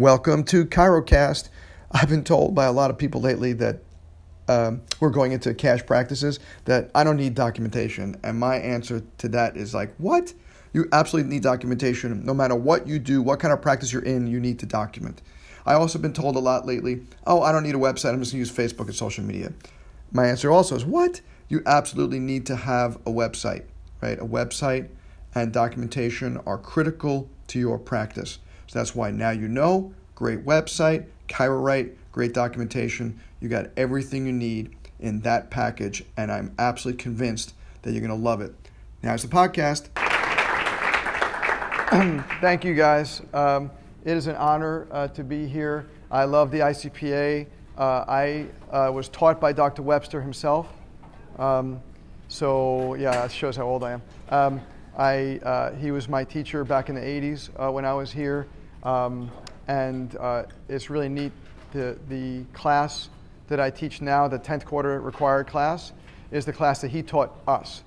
Welcome to ChiroCast. I've been told by a lot of people lately that um, we're going into cash practices that I don't need documentation. And my answer to that is like, what? You absolutely need documentation. No matter what you do, what kind of practice you're in, you need to document. I also been told a lot lately, oh, I don't need a website. I'm just going to use Facebook and social media. My answer also is, what? You absolutely need to have a website, right? A website and documentation are critical to your practice. So that's why now you know, great website, ChiroWrite, great documentation. You got everything you need in that package, and I'm absolutely convinced that you're going to love it. Now it's the podcast. Thank you guys. Um, it is an honor uh, to be here. I love the ICPA. Uh, I uh, was taught by Dr. Webster himself. Um, so, yeah, that shows how old I am. Um, I, uh, he was my teacher back in the 80s uh, when I was here. Um, and uh, it's really neat. The, the class that I teach now, the 10th quarter required class, is the class that he taught us.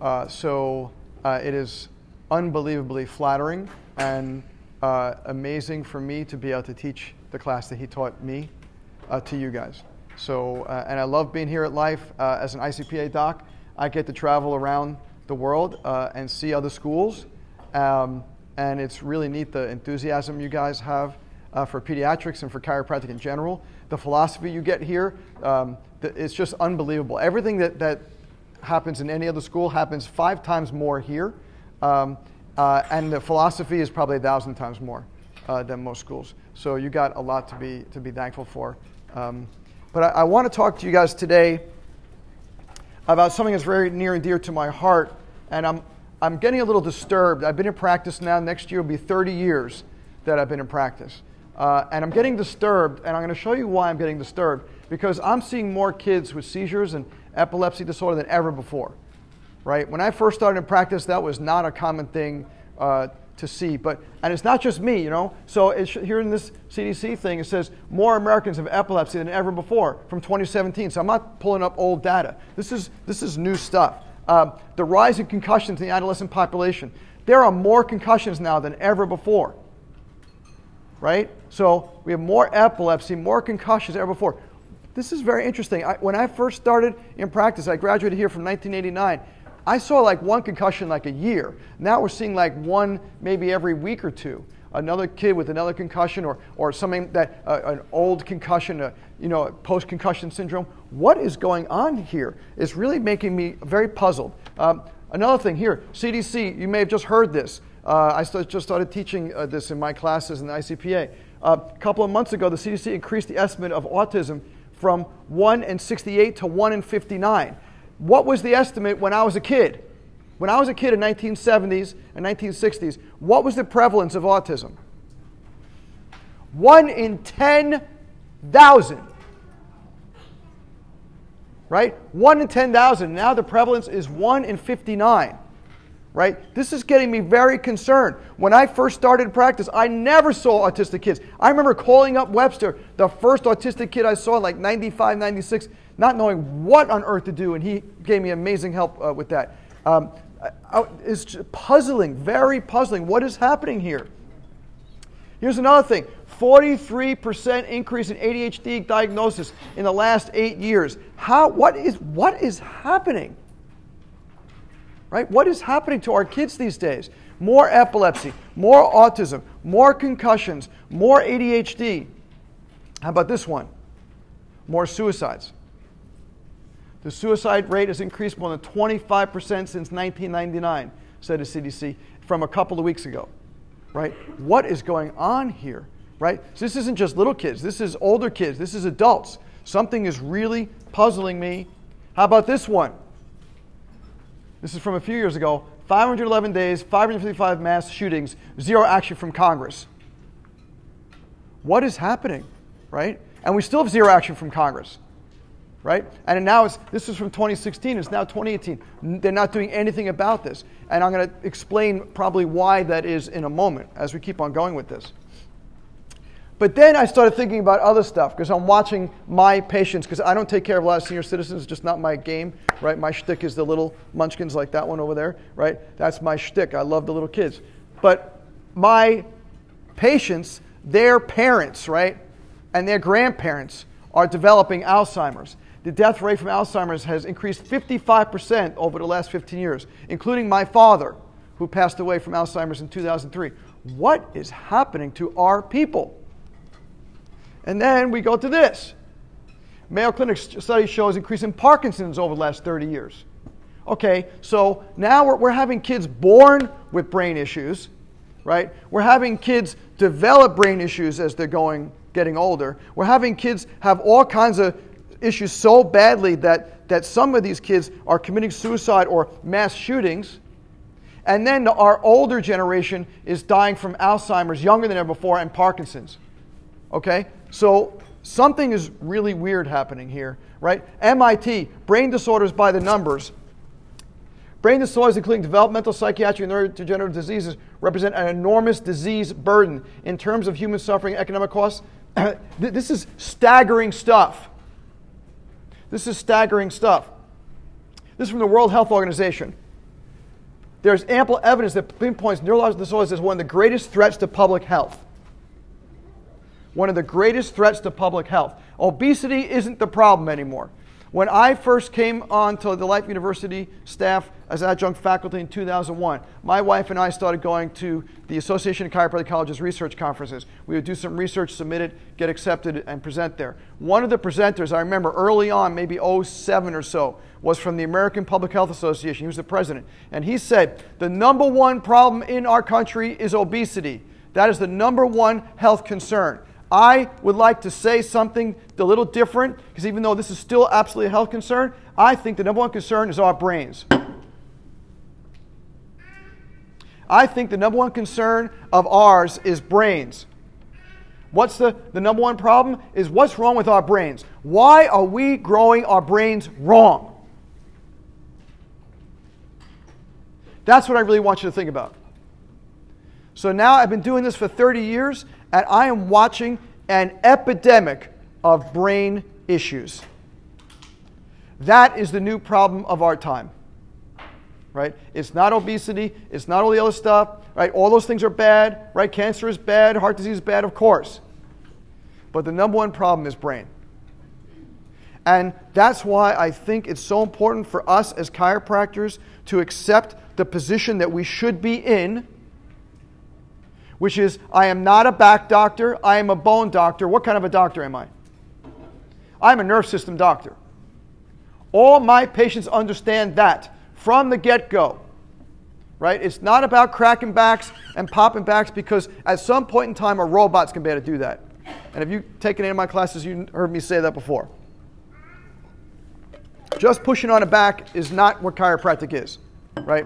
Uh, so uh, it is unbelievably flattering and uh, amazing for me to be able to teach the class that he taught me uh, to you guys. So, and I love being here at Life as an ICPA doc. I get to travel around the world and see other schools. Um, and it's really neat the enthusiasm you guys have uh, for pediatrics and for chiropractic in general. The philosophy you get here, um, it's just unbelievable. Everything that, that happens in any other school happens five times more here, um, uh, and the philosophy is probably a thousand times more uh, than most schools. So you got a lot to be to be thankful for. Um, but I, I want to talk to you guys today about something that's very near and dear to my heart, and I'm I'm getting a little disturbed. I've been in practice now. Next year will be 30 years that I've been in practice. Uh, and I'm getting disturbed, and I'm going to show you why I'm getting disturbed. Because I'm seeing more kids with seizures and epilepsy disorder than ever before. Right? When I first started in practice, that was not a common thing uh, to see. But and it's not just me, you know. So here in this CDC thing, it says more Americans have epilepsy than ever before from 2017. So I'm not pulling up old data. This is this is new stuff uh, the rise in concussions in the adolescent population. There are more concussions now than ever before. Right? So we have more epilepsy, more concussions than ever before. This is very interesting. I, when I first started in practice, I graduated here from 1989. I saw like one concussion like a year. Now we're seeing like one maybe every week or two another kid with another concussion or, or something that uh, an old concussion, uh, you know, post concussion syndrome. What is going on here? It's really making me very puzzled. Um, another thing here, CDC, you may have just heard this. Uh, I st- just started teaching uh, this in my classes in the ICPA. Uh, a couple of months ago, the CDC increased the estimate of autism from 1 in 68 to 1 in 59. What was the estimate when I was a kid? When I was a kid in 1970s and 1960s, what was the prevalence of autism? One in 10,000. Right? One in 10,000. Now the prevalence is one in 59. Right? This is getting me very concerned. When I first started practice, I never saw autistic kids. I remember calling up Webster, the first autistic kid I saw, like 95, 96, not knowing what on earth to do, and he gave me amazing help uh, with that. Um, Uh, is puzzling, very puzzling. What is happening here? Here's another thing 43% increase in ADHD diagnosis in the last eight years. How, what, is, what is happening? Right? What is happening to our kids these days? More epilepsy, more autism, more concussions, more ADHD. How about this one? More suicides. The suicide rate has increased more than 25% since 1999, said the CDC from a couple of weeks ago. Right? What is going on here? Right? So this isn't just little kids, this is older kids, this is adults. Something is really puzzling me. How about this one? This is from a few years ago 511 days, 555 mass shootings, zero action from Congress. What is happening? Right? And we still have zero action from Congress right? And now it's this is from 2016. It's now 2018. They're not doing anything about this, and I'm going to explain probably why that is in a moment as we keep on going with this. But then I started thinking about other stuff because I'm watching my patients because I don't take care of a lot of senior citizens. It's just not my game, right? My shtick is the little munchkins like that one over there, right? That's my shtick. I love the little kids. But my patients their parents, right, and their grandparents are developing Alzheimer's. The death rate from Alzheimer's has increased 55% over the last 15 years, including my father, who passed away from Alzheimer's in 2003. What is happening to our people? And then we go to this. Mayo Clinic study shows increase in Parkinson's over the last 30 years. Okay, so now we're, we're having kids born with brain issues, right? We're having kids develop brain issues as they're going getting older. We're having kids have all kinds of issues so badly that, that some of these kids are committing suicide or mass shootings. And then our older generation is dying from Alzheimer's younger than ever before and Parkinson's. Okay? So something is really weird happening here, right? MIT, brain disorders by the numbers. Brain disorders, including developmental, psychiatric, and neurodegenerative diseases, represent an enormous disease burden in terms of human suffering and economic costs. this is staggering stuff. This is staggering stuff. This is from the World Health Organization. There's ample evidence that pinpoints neurological disorders as one of the greatest threats to public health. One of the greatest threats to public health. Obesity isn't the problem anymore. When I first came onto the Life University staff as adjunct faculty in 2001, my wife and I started going to the Association of Chiropractic Colleges research conferences. We would do some research, submit it, get accepted, and present there. One of the presenters, I remember early on, maybe 07 or so, was from the American Public Health Association. He was the president. And he said, The number one problem in our country is obesity. That is the number one health concern. I would like to say something a little different because even though this is still absolutely a health concern, I think the number one concern is our brains. I think the number one concern of ours is brains. What's the, the number one problem? Is what's wrong with our brains? Why are we growing our brains wrong? That's what I really want you to think about. So now I've been doing this for 30 years, and I am watching an epidemic of brain issues. That is the new problem of our time. Right? It's not obesity, it's not all the other stuff, right? All those things are bad, right? Cancer is bad, heart disease is bad, of course. But the number one problem is brain. And that's why I think it's so important for us as chiropractors to accept the position that we should be in which is I am not a back doctor, I am a bone doctor. What kind of a doctor am I? I'm a nerve system doctor. All my patients understand that from the get go. Right? It's not about cracking backs and popping backs because at some point in time, a robot's to be able to do that. And if you've taken any of my classes, you heard me say that before. Just pushing on a back is not what chiropractic is, right?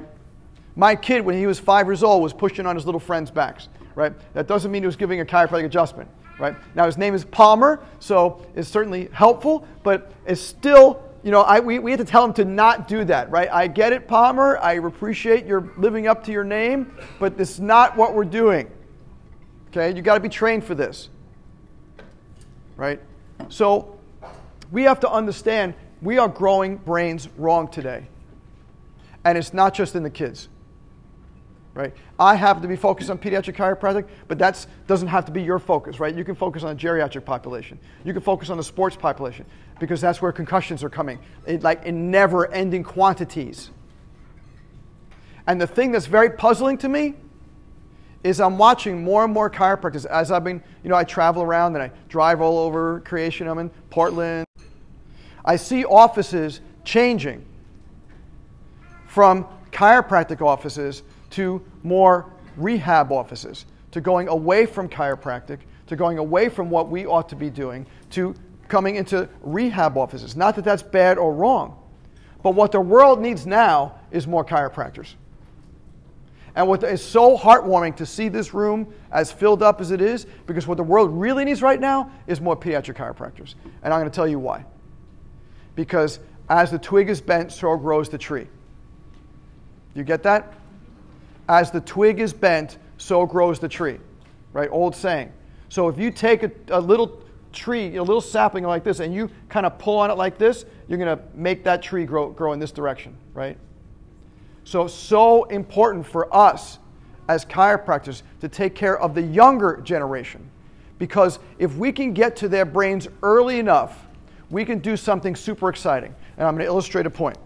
My kid, when he was five years old, was pushing on his little friends' backs right? That doesn't mean he was giving a chiropractic adjustment, right? Now his name is Palmer, so it's certainly helpful, but it's still, you know, I, we, we had to tell him to not do that, right? I get it, Palmer. I appreciate your living up to your name, but this is not what we're doing. Okay, you got to be trained for this, right? So we have to understand we are growing brains wrong today, and it's not just in the kids right? I happen to be focused on pediatric chiropractic, but that doesn't have to be your focus, right? You can focus on the geriatric population. You can focus on the sports population because that's where concussions are coming, it, like in never-ending quantities. And the thing that's very puzzling to me is I'm watching more and more chiropractors as I've been, you know, I travel around and I drive all over creation. I'm in Portland. I see offices changing from chiropractic offices to more rehab offices, to going away from chiropractic, to going away from what we ought to be doing, to coming into rehab offices. Not that that's bad or wrong, but what the world needs now is more chiropractors. And what is so heartwarming to see this room as filled up as it is, because what the world really needs right now is more pediatric chiropractors. And I'm going to tell you why. Because as the twig is bent, so grows the tree. You get that? As the twig is bent, so grows the tree. Right? Old saying. So if you take a, a little tree, a little sapling like this, and you kind of pull on it like this, you're going to make that tree grow, grow in this direction, right? So, so important for us as chiropractors to take care of the younger generation. Because if we can get to their brains early enough, we can do something super exciting. And I'm going to illustrate a point.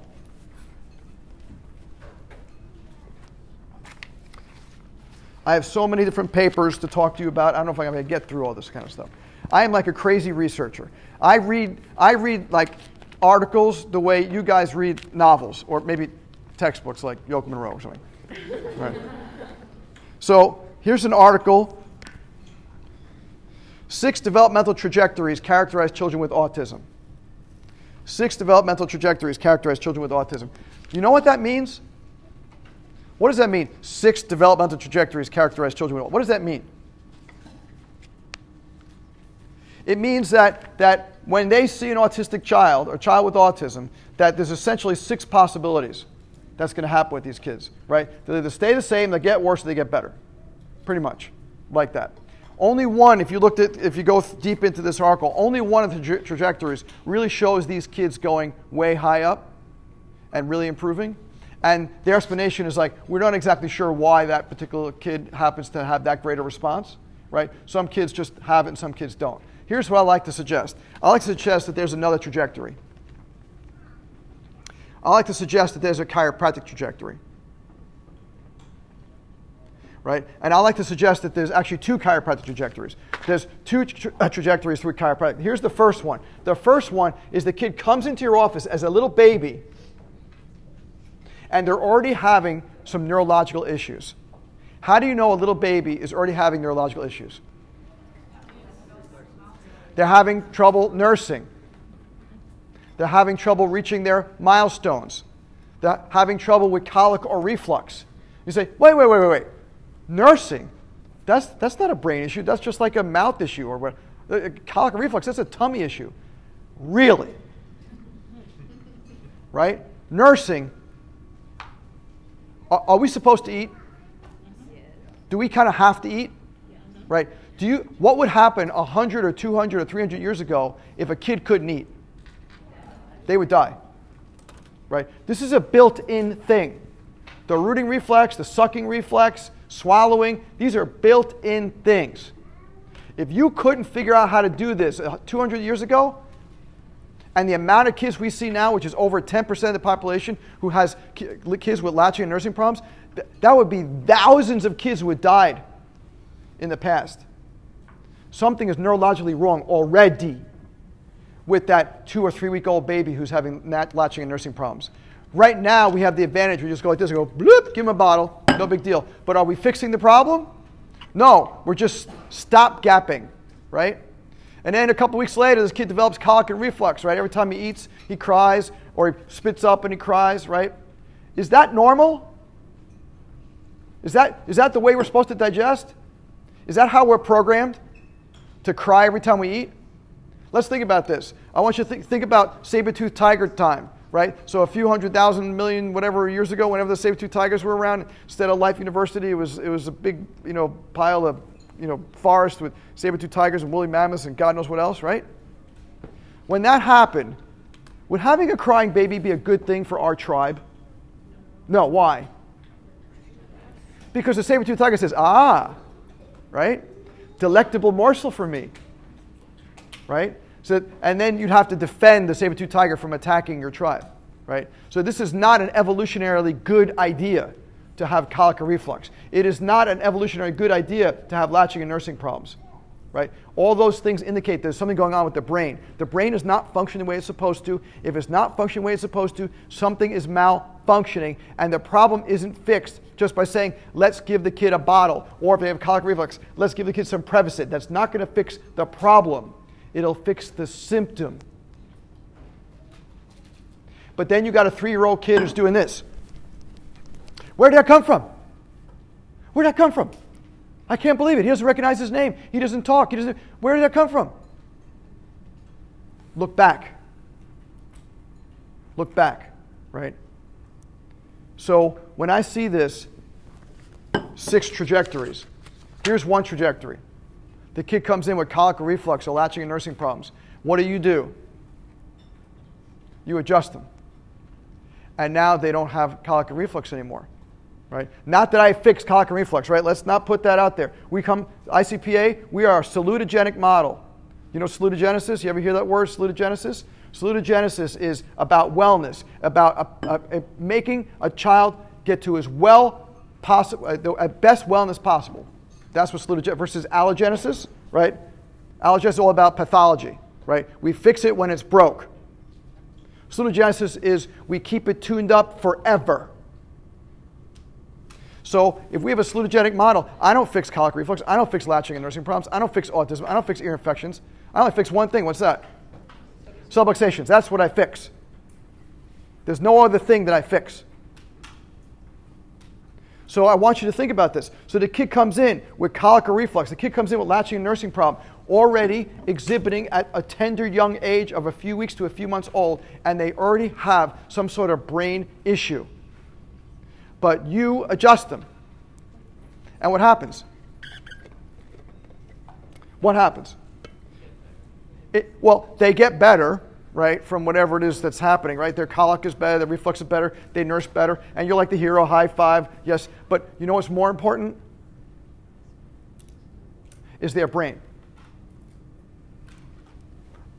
I have so many different papers to talk to you about. I don't know if I'm going to get through all this kind of stuff. I am like a crazy researcher. I read, I read like articles the way you guys read novels or maybe textbooks like Yochum and Rowe or something. Right. So here's an article Six developmental trajectories characterize children with autism. Six developmental trajectories characterize children with autism. You know what that means? What does that mean? Six developmental trajectories characterize children. What does that mean? It means that, that when they see an autistic child or child with autism, that there's essentially six possibilities that's going to happen with these kids, right? They either stay the same, they get worse, or they get better. Pretty much like that. Only one, if you looked at, if you go deep into this article, only one of the tra- trajectories really shows these kids going way high up and really improving. And their explanation is like, we're not exactly sure why that particular kid happens to have that greater response, right? Some kids just have it and some kids don't. Here's what I like to suggest I like to suggest that there's another trajectory. I like to suggest that there's a chiropractic trajectory. Right? And I like to suggest that there's actually two chiropractic trajectories. There's two tra- uh, trajectories through chiropractic. Here's the first one. The first one is the kid comes into your office as a little baby and they're already having some neurological issues. How do you know a little baby is already having neurological issues? They're having trouble nursing. They're having trouble reaching their milestones. They're having trouble with colic or reflux. You say, wait, wait, wait, wait, wait. Nursing? That's, that's not a brain issue. That's just like a mouth issue or what. Uh, colic or reflux, that's a tummy issue. Really? Right? Nursing. Are, are we supposed to eat? Do we kind of have to eat? Right? Do you, what would happen 100 or 200 or 300 years ago if a kid couldn't eat? They would die. Right? This is a built in thing. The rooting reflex, the sucking reflex, swallowing, these are built in things. If you couldn't figure out how to do this uh, 200 years ago, and the amount of kids we see now, which is over 10% of the population who has kids with latching and nursing problems, that would be thousands of kids who had died in the past. Something is neurologically wrong already with that two or three week old baby who's having latching and nursing problems. Right now, we have the advantage. We just go like this and go, bloop, give him a bottle, no big deal. But are we fixing the problem? No, we're just stop gapping, right? And then a couple weeks later, this kid develops colic and reflux, right? Every time he eats, he cries, or he spits up and he cries, right? Is that normal? Is that, is that the way we're supposed to digest? Is that how we're programmed? to cry every time we eat? Let's think about this. I want you to think, think about saber-toothed tiger time, right? So a few hundred thousand million, whatever years ago, whenever the saber-toothed tigers were around, instead of Life University, it was, it was a big, you know, pile of, you know, forest with saber-toothed tigers and woolly mammoths and God knows what else, right? When that happened, would having a crying baby be a good thing for our tribe? No, why? Because the saber-toothed tiger says, ah, right? delectable morsel for me. Right? So, and then you'd have to defend the saber-tooth tiger from attacking your tribe. Right? So this is not an evolutionarily good idea to have colic or reflux. It is not an evolutionary good idea to have latching and nursing problems. Right? All those things indicate there's something going on with the brain. The brain is not functioning the way it's supposed to. If it's not functioning the way it's supposed to, something is malfunctioning, and the problem isn't fixed just by saying, let's give the kid a bottle, or if they have colic reflux, let's give the kid some Prevacid. That's not going to fix the problem, it'll fix the symptom. But then you got a three year old kid who's doing this. Where did that come from? Where did that come from? I can't believe it. He doesn't recognize his name. He doesn't talk. He doesn't. Where did that come from? Look back. Look back, right? So when I see this, six trajectories, here's one trajectory. The kid comes in with colic or reflux or latching and nursing problems. What do you do? You adjust them. And now they don't have colic reflux anymore. Right? Not that I fix colic and reflux, right? Let's not put that out there. We come, ICPA, we are a salutogenic model. You know salutogenesis? You ever hear that word, salutogenesis? Salutogenesis is about wellness, about a, a, a making a child get to as well possible, uh, best wellness possible. That's what salutogenesis versus allogenesis, right? Allogenesis is all about pathology, right? We fix it when it's broke. Salutogenesis is we keep it tuned up forever. So if we have a salutogenic model, I don't fix colic reflux, I don't fix latching and nursing problems, I don't fix autism, I don't fix ear infections. I only fix one thing. What's that? Subluxations. That's what I fix. There's no other thing that I fix. So I want you to think about this. So the kid comes in with colic or reflux. The kid comes in with latching and nursing problem, already exhibiting at a tender young age of a few weeks to a few months old, and they already have some sort of brain issue. But you adjust them. And what happens? What happens? It, well, they get better, right, from whatever it is that's happening, right? Their colic is better, their reflux is better, they nurse better, and you're like the hero, high five, yes. But you know what's more important? Is their brain.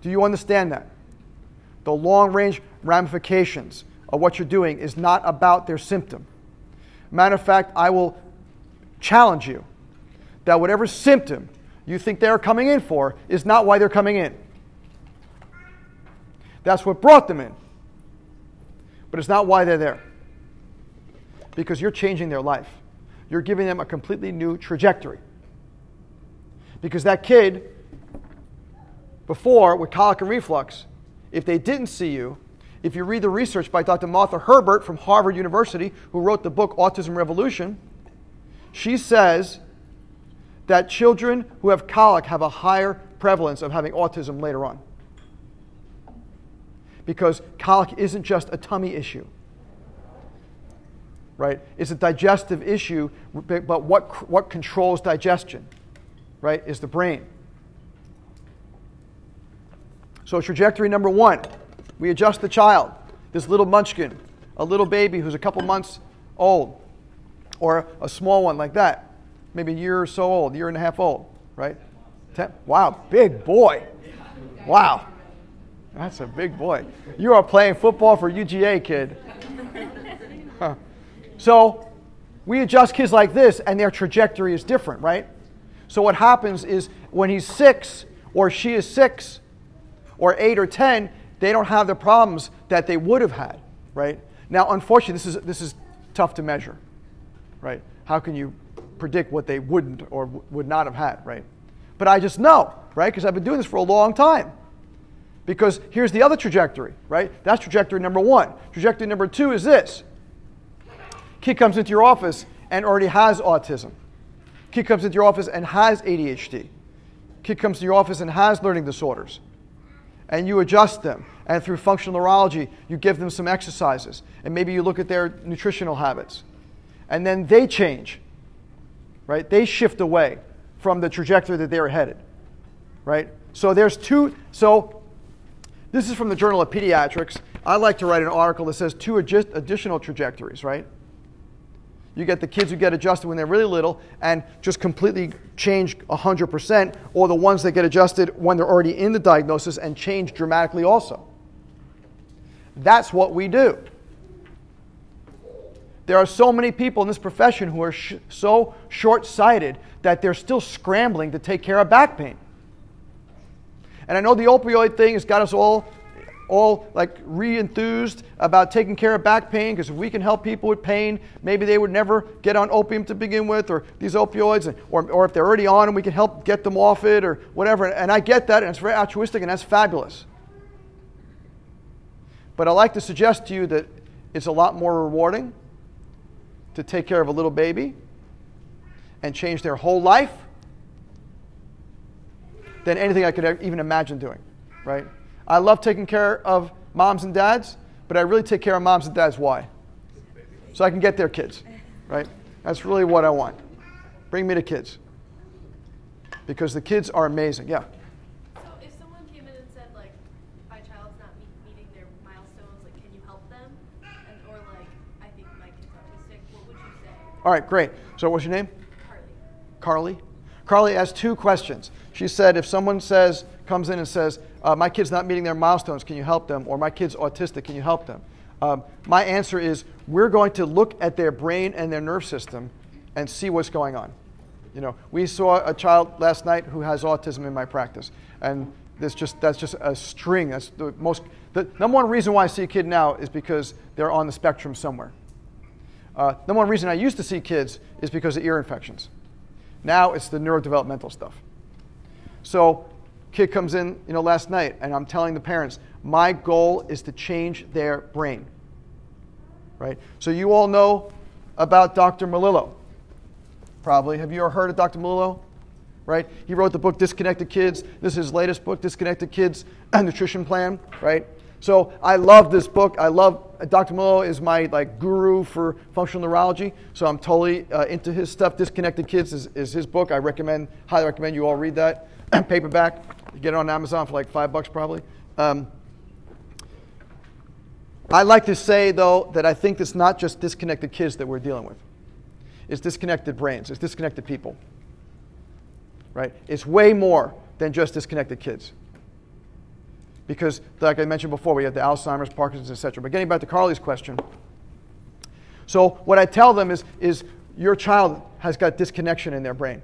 Do you understand that? The long range ramifications of what you're doing is not about their symptom. Matter of fact, I will challenge you that whatever symptom you think they're coming in for is not why they're coming in. That's what brought them in. But it's not why they're there. Because you're changing their life. You're giving them a completely new trajectory. Because that kid, before with colic and reflux, if they didn't see you, if you read the research by Dr. Martha Herbert from Harvard University, who wrote the book Autism Revolution, she says that children who have colic have a higher prevalence of having autism later on because colic isn't just a tummy issue. Right? It's a digestive issue, but what, what controls digestion? Right? Is the brain. So, trajectory number one, we adjust the child, this little munchkin, a little baby who's a couple months old, or a small one like that, maybe a year or so old, year and a half old, right? Ten, wow, big boy. Wow. That's a big boy. You are playing football for UGA, kid. Huh. So we adjust kids like this, and their trajectory is different, right? So what happens is when he's six, or she is six, or eight or ten, they don't have the problems that they would have had, right? Now, unfortunately, this is, this is tough to measure, right? How can you predict what they wouldn't or would not have had, right? But I just know, right? Because I've been doing this for a long time. Because here's the other trajectory, right? That's trajectory number one. Trajectory number two is this kid comes into your office and already has autism. Kid comes into your office and has ADHD. Kid comes to your office and has learning disorders. And you adjust them. And through functional neurology, you give them some exercises. And maybe you look at their nutritional habits. And then they change, right? They shift away from the trajectory that they're headed, right? So there's two. So this is from the Journal of Pediatrics. I like to write an article that says two additional trajectories, right? You get the kids who get adjusted when they're really little and just completely change 100%, or the ones that get adjusted when they're already in the diagnosis and change dramatically also. That's what we do. There are so many people in this profession who are sh- so short sighted that they're still scrambling to take care of back pain. And I know the opioid thing has got us all all like re-enthused about taking care of back pain because if we can help people with pain maybe they would never get on opium to begin with or these opioids or, or if they're already on and we can help get them off it or whatever and i get that and it's very altruistic and that's fabulous but i like to suggest to you that it's a lot more rewarding to take care of a little baby and change their whole life than anything I could even imagine doing, right? I love taking care of moms and dads, but I really take care of moms and dads. Why? So I can get their kids, right? That's really what I want. Bring me the kids. Because the kids are amazing. Yeah. So if someone came in and said, like, my child's not meeting their milestones, like, can you help them? And, or, like, I think my kid's autistic, what would you say? All right, great. So what's your name? Carly. Carly. Carly asked two questions. She said if someone says comes in and says uh, my kid's not meeting their milestones, can you help them? Or my kid's autistic, can you help them? Um, my answer is we're going to look at their brain and their nerve system and see what's going on. You know, we saw a child last night who has autism in my practice, and this just that's just a string. That's the most. The number one reason why I see a kid now is because they're on the spectrum somewhere. Uh, number one reason I used to see kids is because of ear infections. Now it's the neurodevelopmental stuff. So, kid comes in, you know, last night, and I'm telling the parents, my goal is to change their brain. Right? So you all know about Dr. Melillo probably. Have you ever heard of Dr. Melillo? Right? He wrote the book Disconnected Kids. This is his latest book, Disconnected Kids Nutrition Plan, right? So I love this book. I love Dr. Melillo is my like guru for functional neurology. So I'm totally uh, into his stuff. Disconnected Kids is, is his book. I recommend, highly recommend you all read that. Paperback. You get it on Amazon for like five bucks probably. Um, I like to say though that I think it's not just disconnected kids that we're dealing with It's disconnected brains, it's disconnected people. Right? It's way more than just disconnected kids. Because, like I mentioned before, we have the Alzheimer's, Parkinson's, etc. But getting back to Carly's question. So, what I tell them is, is your child has got disconnection in their brain.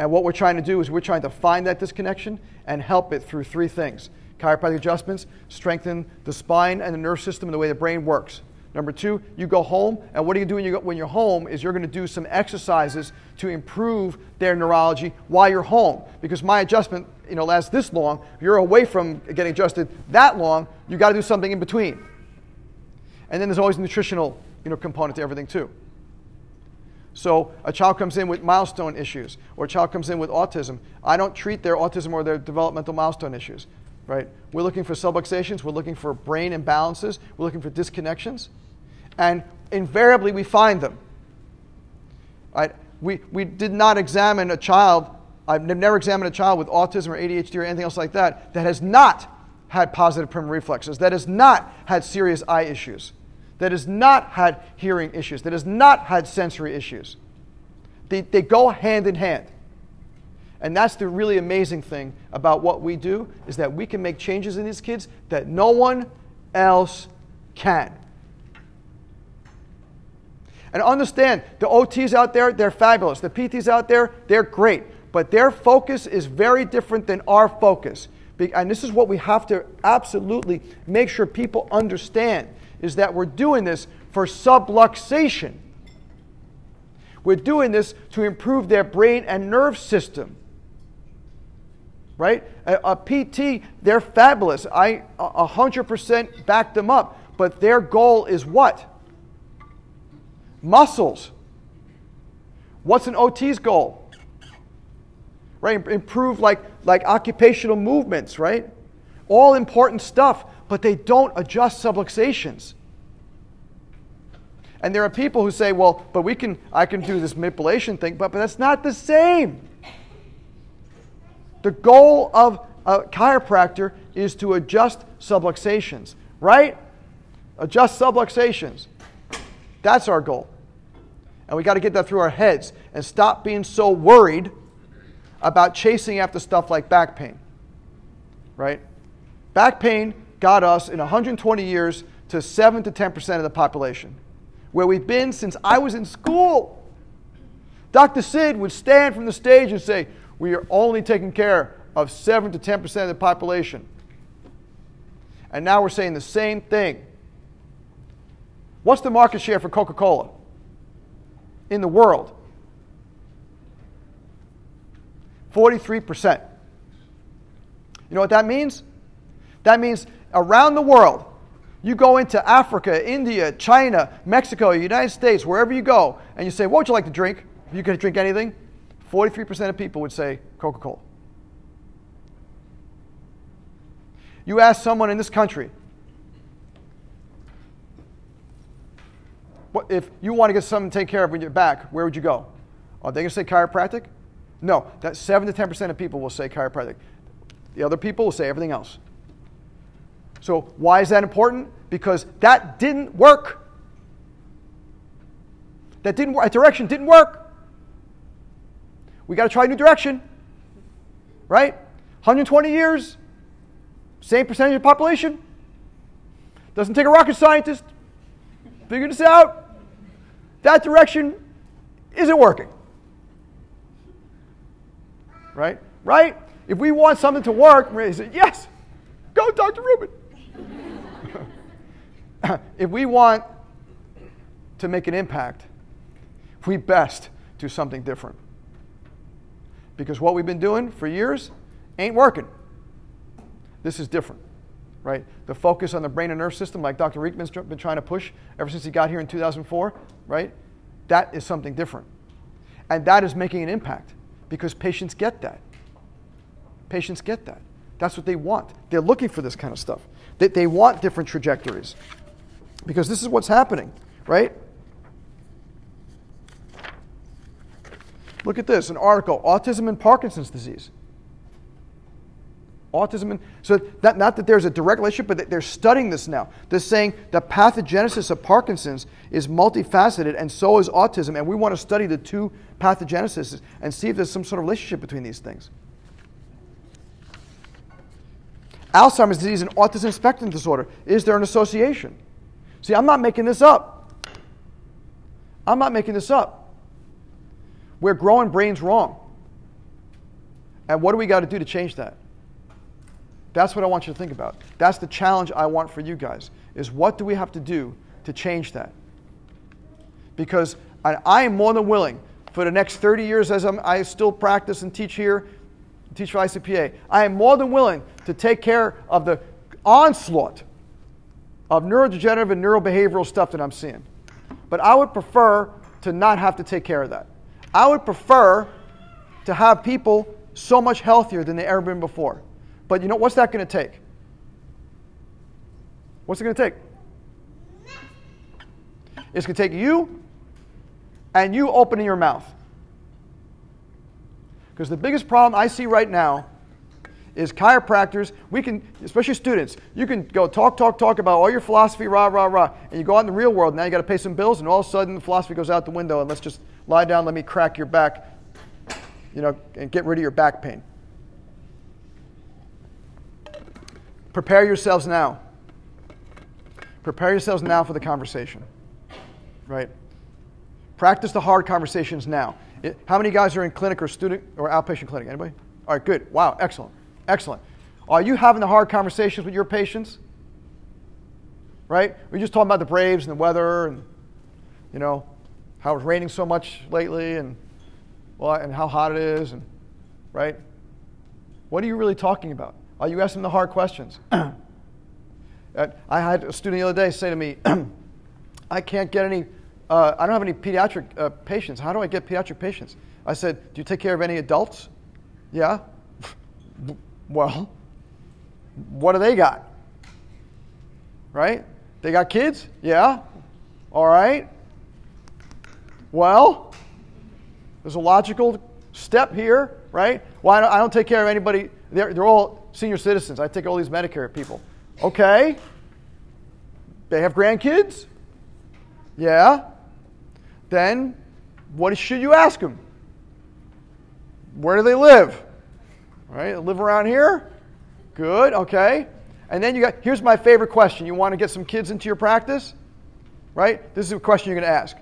And what we're trying to do is we're trying to find that disconnection and help it through three things chiropractic adjustments, strengthen the spine and the nerve system and the way the brain works. Number two, you go home, and what do you do when, you go, when you're home is you're going to do some exercises to improve their neurology while you're home. Because my adjustment, you know, lasts this long. If you're away from getting adjusted that long, you got to do something in between. And then there's always a nutritional, you know, component to everything too. So a child comes in with milestone issues, or a child comes in with autism. I don't treat their autism or their developmental milestone issues right? We're looking for subluxations, we're looking for brain imbalances, we're looking for disconnections, and invariably we find them. Right? We, we did not examine a child, I've never examined a child with autism or ADHD or anything else like that, that has not had positive primitive reflexes, that has not had serious eye issues, that has not had hearing issues, that has not had sensory issues. They, they go hand in hand. And that's the really amazing thing about what we do is that we can make changes in these kids that no one else can. And understand, the OTs out there, they're fabulous. The PTs out there, they're great. But their focus is very different than our focus. And this is what we have to absolutely make sure people understand is that we're doing this for subluxation. We're doing this to improve their brain and nerve system right? A, a PT, they're fabulous. I 100% back them up. But their goal is what? Muscles. What's an OT's goal? Right? Improve like, like occupational movements, right? All important stuff, but they don't adjust subluxations. And there are people who say, well, but we can, I can do this manipulation thing, but, but that's not the same. The goal of a chiropractor is to adjust subluxations, right? Adjust subluxations. That's our goal. And we got to get that through our heads and stop being so worried about chasing after stuff like back pain. Right? Back pain got us in 120 years to 7 to 10% of the population, where we've been since I was in school. Dr. Sid would stand from the stage and say, we are only taking care of 7 to 10% of the population. And now we're saying the same thing. What's the market share for Coca Cola in the world? 43%. You know what that means? That means around the world, you go into Africa, India, China, Mexico, United States, wherever you go, and you say, What would you like to drink? If you could drink anything, 43% of people would say Coca Cola. You ask someone in this country, what, if you want to get something taken care of when you're back, where would you go? Are they going to say chiropractic? No, that 7 to 10% of people will say chiropractic. The other people will say everything else. So, why is that important? Because that didn't work. that didn't work, that direction didn't work. We got to try a new direction. Right? 120 years, same percentage of population. Doesn't take a rocket scientist. Figure this out. That direction isn't working. Right? Right? If we want something to work, yes, go Dr. Rubin. If we want to make an impact, we best do something different. Because what we've been doing for years ain't working. This is different, right? The focus on the brain and nerve system, like Dr. Riekeman's been trying to push ever since he got here in 2004, right? That is something different. And that is making an impact because patients get that. Patients get that. That's what they want. They're looking for this kind of stuff. They, they want different trajectories because this is what's happening, right? Look at this an article Autism and Parkinson's disease. Autism and so that not that there's a direct relationship, but they're studying this now. They're saying the pathogenesis of Parkinson's is multifaceted, and so is autism. And we want to study the two pathogenesis and see if there's some sort of relationship between these things. Alzheimer's disease and autism spectrum disorder. Is there an association? See, I'm not making this up. I'm not making this up. We're growing brains wrong. And what do we got to do to change that? That's what I want you to think about. That's the challenge I want for you guys is what do we have to do to change that? Because I, I am more than willing for the next 30 years as I'm, I still practice and teach here, teach for ICPA, I am more than willing to take care of the onslaught of neurodegenerative and neurobehavioral stuff that I'm seeing. But I would prefer to not have to take care of that. I would prefer to have people so much healthier than they've ever been before. But you know, what's that going to take? What's it going to take? It's going to take you and you opening your mouth. Because the biggest problem I see right now is chiropractors. We can, especially students, you can go talk, talk, talk about all your philosophy, rah, rah, rah, and you go out in the real world. Now you got to pay some bills, and all of a sudden the philosophy goes out the window, and let's just lie down, let me crack your back, you know, and get rid of your back pain. Prepare yourselves now. Prepare yourselves now for the conversation. Right? Practice the hard conversations now. How many guys are in clinic or student or outpatient clinic? Anybody? All right, good. Wow, excellent. Excellent. Are you having the hard conversations with your patients? Right? We're just talking about the Braves and the weather and, you know, how it's raining so much lately and, well, and how hot it is and, right? What are you really talking about? Are you asking the hard questions? I had a student the other day say to me, I can't get any, uh, I don't have any pediatric uh, patients. How do I get pediatric patients? I said, Do you take care of any adults? Yeah. well, what do they got? Right? They got kids? Yeah. All right. Well, there's a logical step here, right? Well, I don't, I don't take care of anybody. They're, they're all senior citizens. I take all these Medicare people. Okay. They have grandkids? Yeah. Then what should you ask them? Where do they live? Right? Live around here? Good. Okay. And then you got here's my favorite question. You want to get some kids into your practice? Right? This is a question you're going to ask.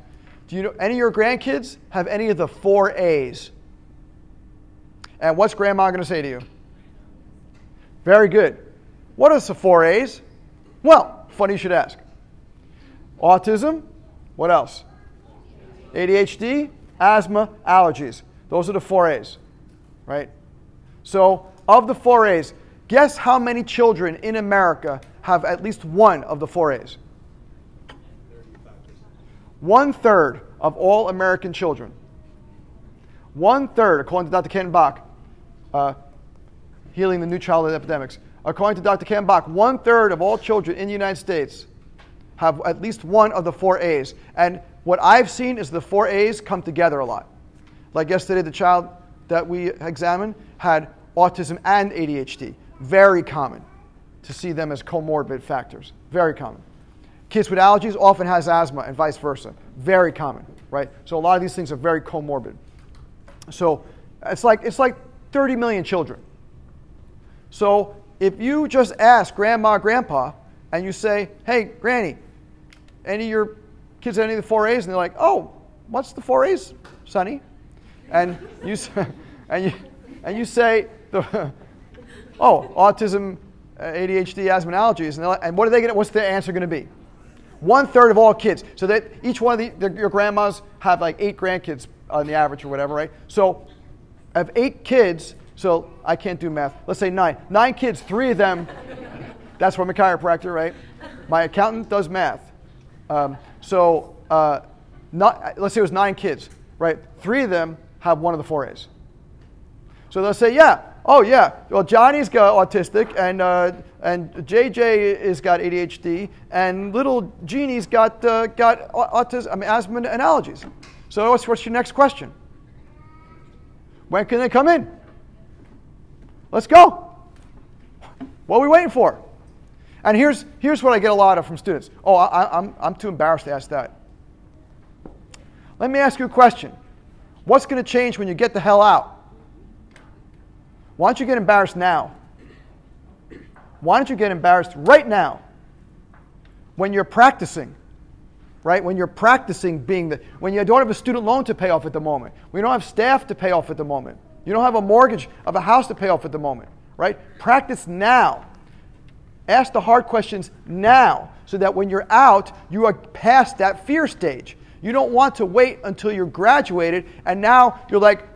Do you know any of your grandkids have any of the four A's? And what's grandma going to say to you? Very good. What are the four A's? Well, funny you should ask. Autism. What else? ADHD, asthma, allergies. Those are the four A's, right? So, of the four A's, guess how many children in America have at least one of the four A's? One third of all American children. One third, according to Dr. Ken Bock, uh, Healing the New Childhood Epidemics. According to Dr. Ken Bock, one third of all children in the United States have at least one of the four A's. And what I've seen is the four A's come together a lot. Like yesterday, the child that we examined had autism and ADHD. Very common to see them as comorbid factors. Very common. Kids with allergies often has asthma and vice versa. Very common, right? So a lot of these things are very comorbid. So it's like it's like 30 million children. So if you just ask grandma, grandpa, and you say, "Hey, granny, any of your kids have any of the four A's?" and they're like, "Oh, what's the four A's, Sonny?" and you and you and you say the oh autism, ADHD, asthma, and allergies, and, and what are they going? What's the answer going to be? One third of all kids. So that each one of the, your grandmas have like eight grandkids on the average or whatever, right? So have eight kids. So I can't do math. Let's say nine. Nine kids. Three of them. that's from a chiropractor, right? My accountant does math. Um, so uh, not, let's say it was nine kids, right? Three of them have one of the four A's. So they'll say, yeah, oh yeah, well Johnny's got autistic, and uh, and JJ has got ADHD, and little Jeannie's got uh, got autism, I mean, asthma and allergies. So what's, what's your next question? When can they come in? Let's go. What are we waiting for? And here's, here's what I get a lot of from students. Oh, I, I'm, I'm too embarrassed to ask that. Let me ask you a question. What's going to change when you get the hell out? Why don't you get embarrassed now? Why don't you get embarrassed right now when you're practicing? Right? When you're practicing being the, when you don't have a student loan to pay off at the moment, when you don't have staff to pay off at the moment, you don't have a mortgage of a house to pay off at the moment, right? Practice now. Ask the hard questions now so that when you're out, you are past that fear stage. You don't want to wait until you're graduated and now you're like,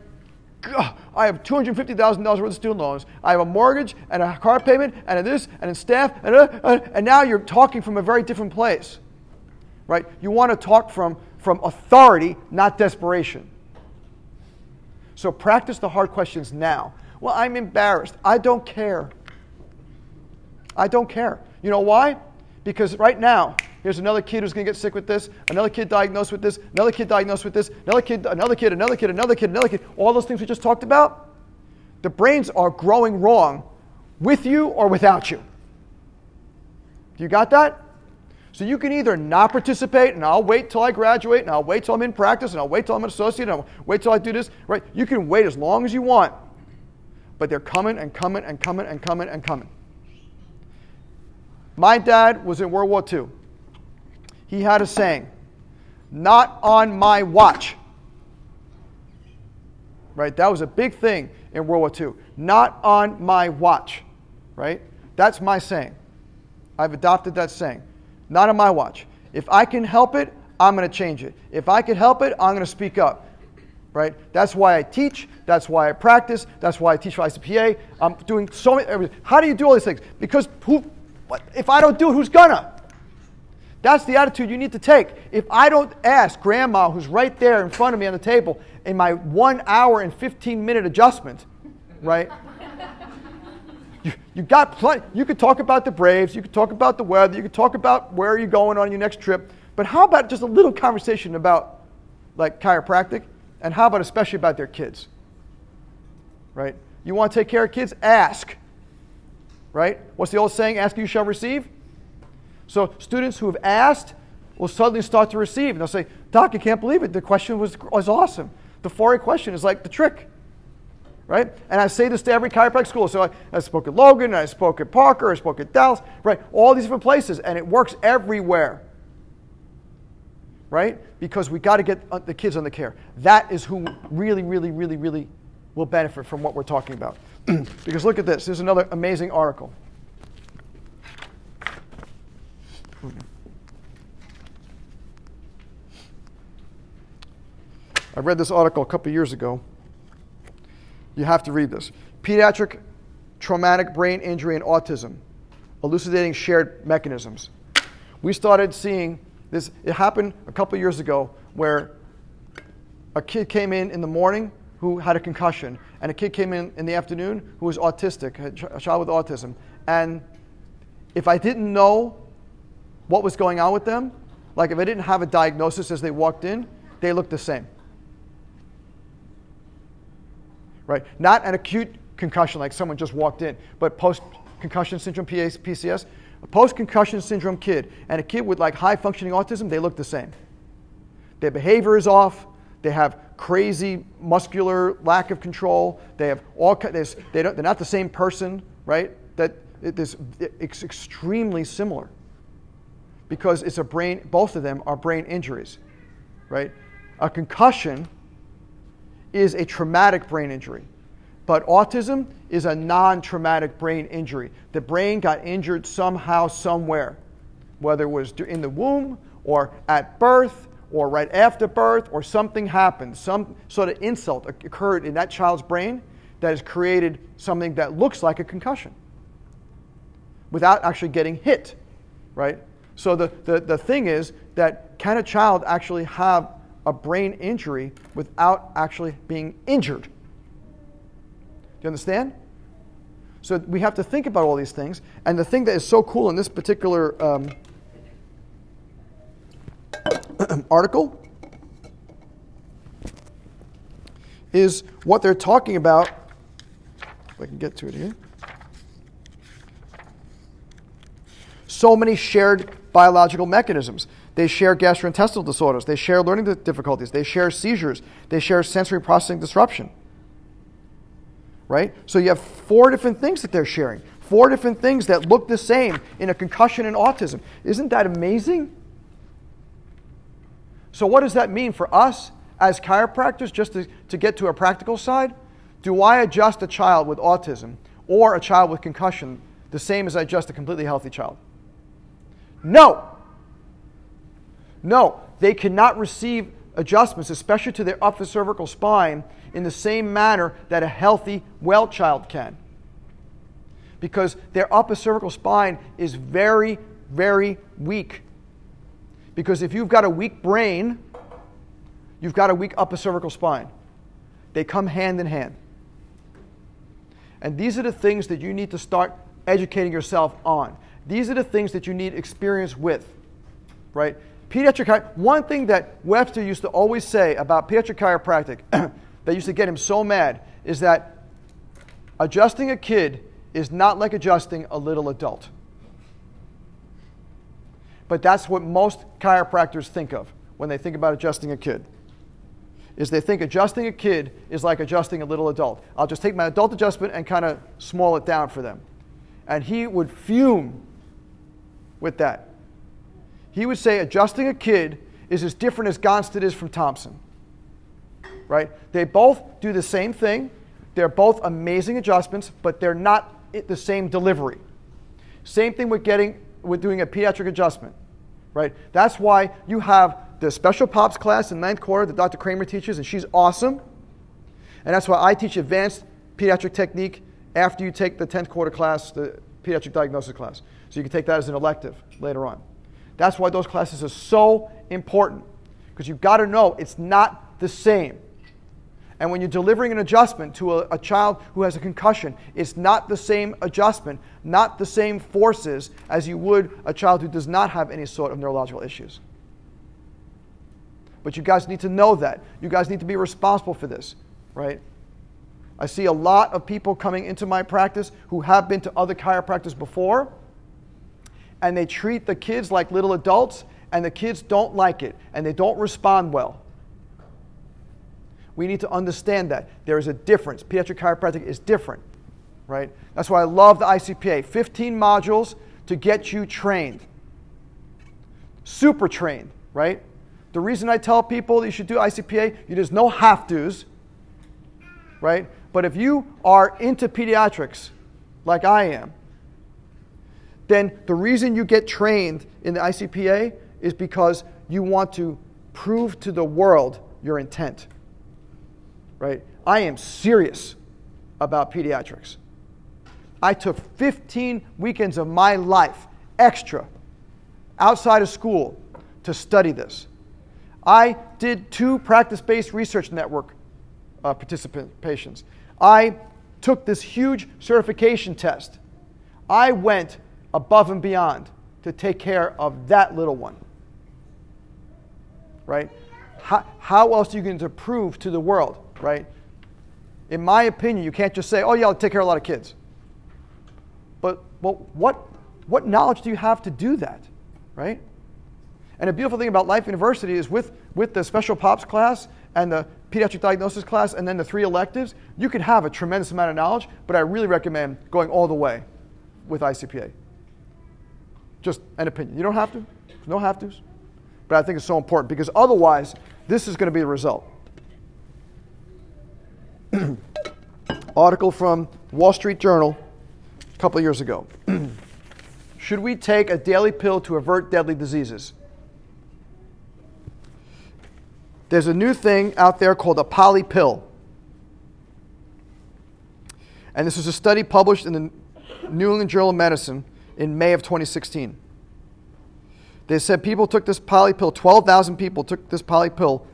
I have $250,000 worth of student loans. I have a mortgage and a car payment and a this and a staff and, a, uh, and now you're talking from a very different place. Right? You want to talk from, from authority, not desperation. So practice the hard questions now. Well, I'm embarrassed. I don't care. I don't care. You know why? Because right now, here's another kid who's going to get sick with this, another kid diagnosed with this, another kid diagnosed with this, another kid, another kid, another kid, another kid, another kid. All those things we just talked about, the brains are growing wrong with you or without you. You got that? So you can either not participate and I'll wait till I graduate and I'll wait till I'm in practice and I'll wait till I'm an associate and I'll wait till I do this, right? You can wait as long as you want. But they're coming and coming and coming and coming and coming. My dad was in World War II. He had a saying, not on my watch. Right? That was a big thing in World War II. Not on my watch. Right? That's my saying. I've adopted that saying. Not on my watch. If I can help it, I'm going to change it. If I can help it, I'm going to speak up. Right? That's why I teach. That's why I practice. That's why I teach for ICPA. I'm doing so many. How do you do all these things? Because who, if I don't do it, who's gonna? That's the attitude you need to take. If I don't ask grandma, who's right there in front of me on the table, in my one hour and 15 minute adjustment, right? you, you got plenty. You could talk about the Braves, you could talk about the weather, you could talk about where you're going on your next trip, but how about just a little conversation about like chiropractic, and how about especially about their kids? Right? You want to take care of kids? Ask. Right? What's the old saying? Ask you shall receive. So students who have asked will suddenly start to receive. And they'll say, Doc, I can't believe it. The question was, was awesome. The 4A question is like the trick. Right? And I say this to every chiropractic school. So I, I spoke at Logan, I spoke at Parker, I spoke at Dallas, right? All these different places. And it works everywhere. Right? Because we got to get uh, the kids on the care. That is who really, really, really, really will benefit from what we're talking about. because look at this. There's another amazing article. I read this article a couple years ago. You have to read this. Pediatric traumatic brain injury and autism, elucidating shared mechanisms. We started seeing this, it happened a couple years ago where a kid came in in the morning who had a concussion, and a kid came in in the afternoon who was autistic, a child with autism. And if I didn't know what was going on with them, like if I didn't have a diagnosis as they walked in, they looked the same. Right? Not an acute concussion like someone just walked in, but post concussion syndrome, PCS, A post concussion syndrome kid and a kid with like high functioning autism, they look the same. Their behavior is off. They have crazy muscular lack of control. They have all this. They don't, they're not the same person, right? That this, it's extremely similar because it's a brain. Both of them are brain injuries, right? A concussion is a traumatic brain injury. But autism is a non traumatic brain injury. The brain got injured somehow, somewhere, whether it was in the womb or at birth or right after birth or something happened. Some sort of insult occurred in that child's brain that has created something that looks like a concussion without actually getting hit, right? So the, the, the thing is that can a child actually have a brain injury without actually being injured? Do you understand? So we have to think about all these things. And the thing that is so cool in this particular um, article is what they're talking about. If I can get to it here. So many shared biological mechanisms. They share gastrointestinal disorders. They share learning difficulties. They share seizures. They share sensory processing disruption right? So you have four different things that they're sharing, four different things that look the same in a concussion and autism. Isn't that amazing? So, what does that mean for us as chiropractors, just to, to get to a practical side? Do I adjust a child with autism or a child with concussion the same as I adjust a completely healthy child? No. No, they cannot receive adjustments, especially to their upper cervical spine, in the same manner that a healthy, well child can. Because their upper cervical spine is very, very weak. Because if you've got a weak brain, you've got a weak upper cervical spine. They come hand in hand. And these are the things that you need to start educating yourself on. These are the things that you need experience with, right? Pediatric, one thing that Webster used to always say about pediatric chiropractic that used to get him so mad is that adjusting a kid is not like adjusting a little adult. But that's what most chiropractors think of when they think about adjusting a kid. Is they think adjusting a kid is like adjusting a little adult. I'll just take my adult adjustment and kind of small it down for them. And he would fume with that. He would say adjusting a kid is as different as Gonstead is from Thompson right? They both do the same thing. They're both amazing adjustments, but they're not the same delivery. Same thing with getting with doing a pediatric adjustment, right? That's why you have the special pops class in ninth quarter that Dr. Kramer teaches, and she's awesome. And that's why I teach advanced pediatric technique after you take the 10th quarter class, the pediatric diagnosis class. So you can take that as an elective later on. That's why those classes are so important because you've got to know it's not the same. And when you're delivering an adjustment to a, a, child who has a concussion, it's not the same adjustment, not the same forces as you would a child who does not have any sort of neurological issues. But you guys need to know that. You guys need to be responsible for this, right? I see a lot of people coming into my practice who have been to other chiropractors before, and they treat the kids like little adults, and the kids don't like it, and they don't respond well. We need to understand that. There is a difference. Pediatric chiropractic is different, right? That's why I love the ICPA. 15 modules to get you trained. Super trained, right? The reason I tell people you should do ICPA, there's no have tos, right? But if you are into pediatrics, like I am, then the reason you get trained in the ICPA is because you want to prove to the world your intent right? I am serious about pediatrics. I took 15 weekends of my life extra outside of school to study this. I did two practice based research network uh, participations. I took this huge certification test. I went above and beyond to take care of that little one. Right? How, how else are you going to prove to the world right? In my opinion, you can't just say, oh, yeah, I'll take care of a lot of kids. But, well, what, what knowledge do you have to do that, right? And a beautiful thing about Life University is with, with the special pops class and the pediatric diagnosis class and then the three electives, you can have a tremendous amount of knowledge, but I really recommend going all the way with ICPA. Just an opinion. You don't have to, no have tos, but I think it's so important because otherwise, this is going to be the result. Article from Wall Street Journal a couple years ago. Should we take a daily pill to avert deadly diseases? There's a new thing out there called a poly pill. And this is a study published in the New England Journal of Medicine in May of 2016. They said people took this poly pill, 12,000 people took this poly pill,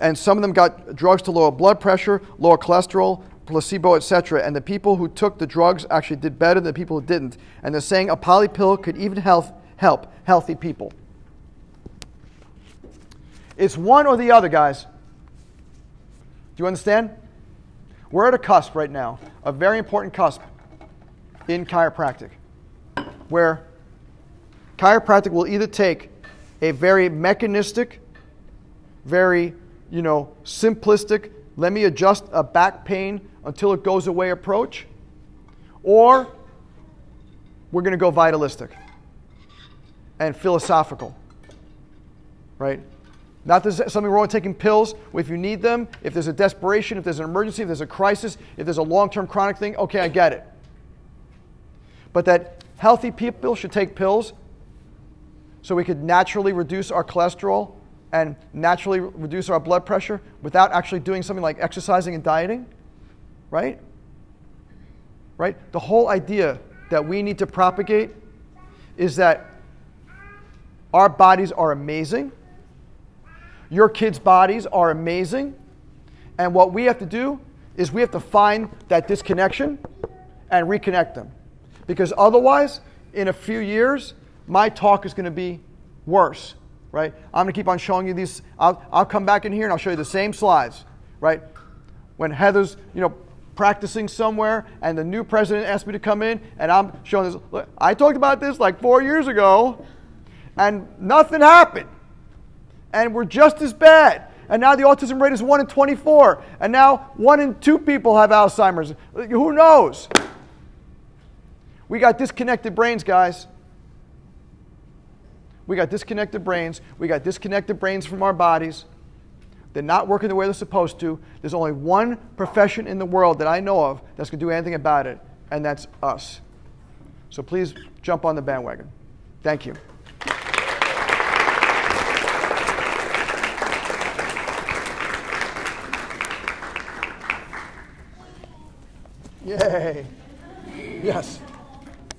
and some of them got drugs to lower blood pressure, lower cholesterol, placebo, etc. And the people who took the drugs actually did better than the people who didn't. And they're saying a poly pill could even help, help healthy people. It's one or the other, guys. Do you understand? We're at a cusp right now, a very important cusp in chiropractic, where chiropractic will either take a very mechanistic, very, you know, simplistic, let me adjust a back pain until it goes away approach, or we're going to go vitalistic and philosophical, right? Not there's something wrong with taking pills if you need them, if there's a desperation, if there's an emergency, if there's a crisis, if there's a long term chronic thing, okay, I get it. But that healthy people should take pills so we could naturally reduce our cholesterol and naturally reduce our blood pressure without actually doing something like exercising and dieting, right? Right? The whole idea that we need to propagate is that our bodies are amazing your kids' bodies are amazing. And what we have to do is we have to find that disconnection and reconnect them. Because otherwise, in a few years, my talk is going to be worse, right? I'm going to keep on showing you these. I'll, I'll come back in here and I'll show you the same slides, right? When Heather's, you know, practicing somewhere and the new president asked me to come in and I'm showing this. Look, I talked about this like four years ago and nothing happened and we're just as bad. And now the autism rate is 1 in 24. And now 1 in 2 people have Alzheimer's. Who knows? We got disconnected brains, guys. We got disconnected brains. We got disconnected brains from our bodies. They're not working the way they're supposed to. There's only one profession in the world that I know of that's going to do anything about it, and that's us. So please jump on the bandwagon. Thank you. Yay. Yes.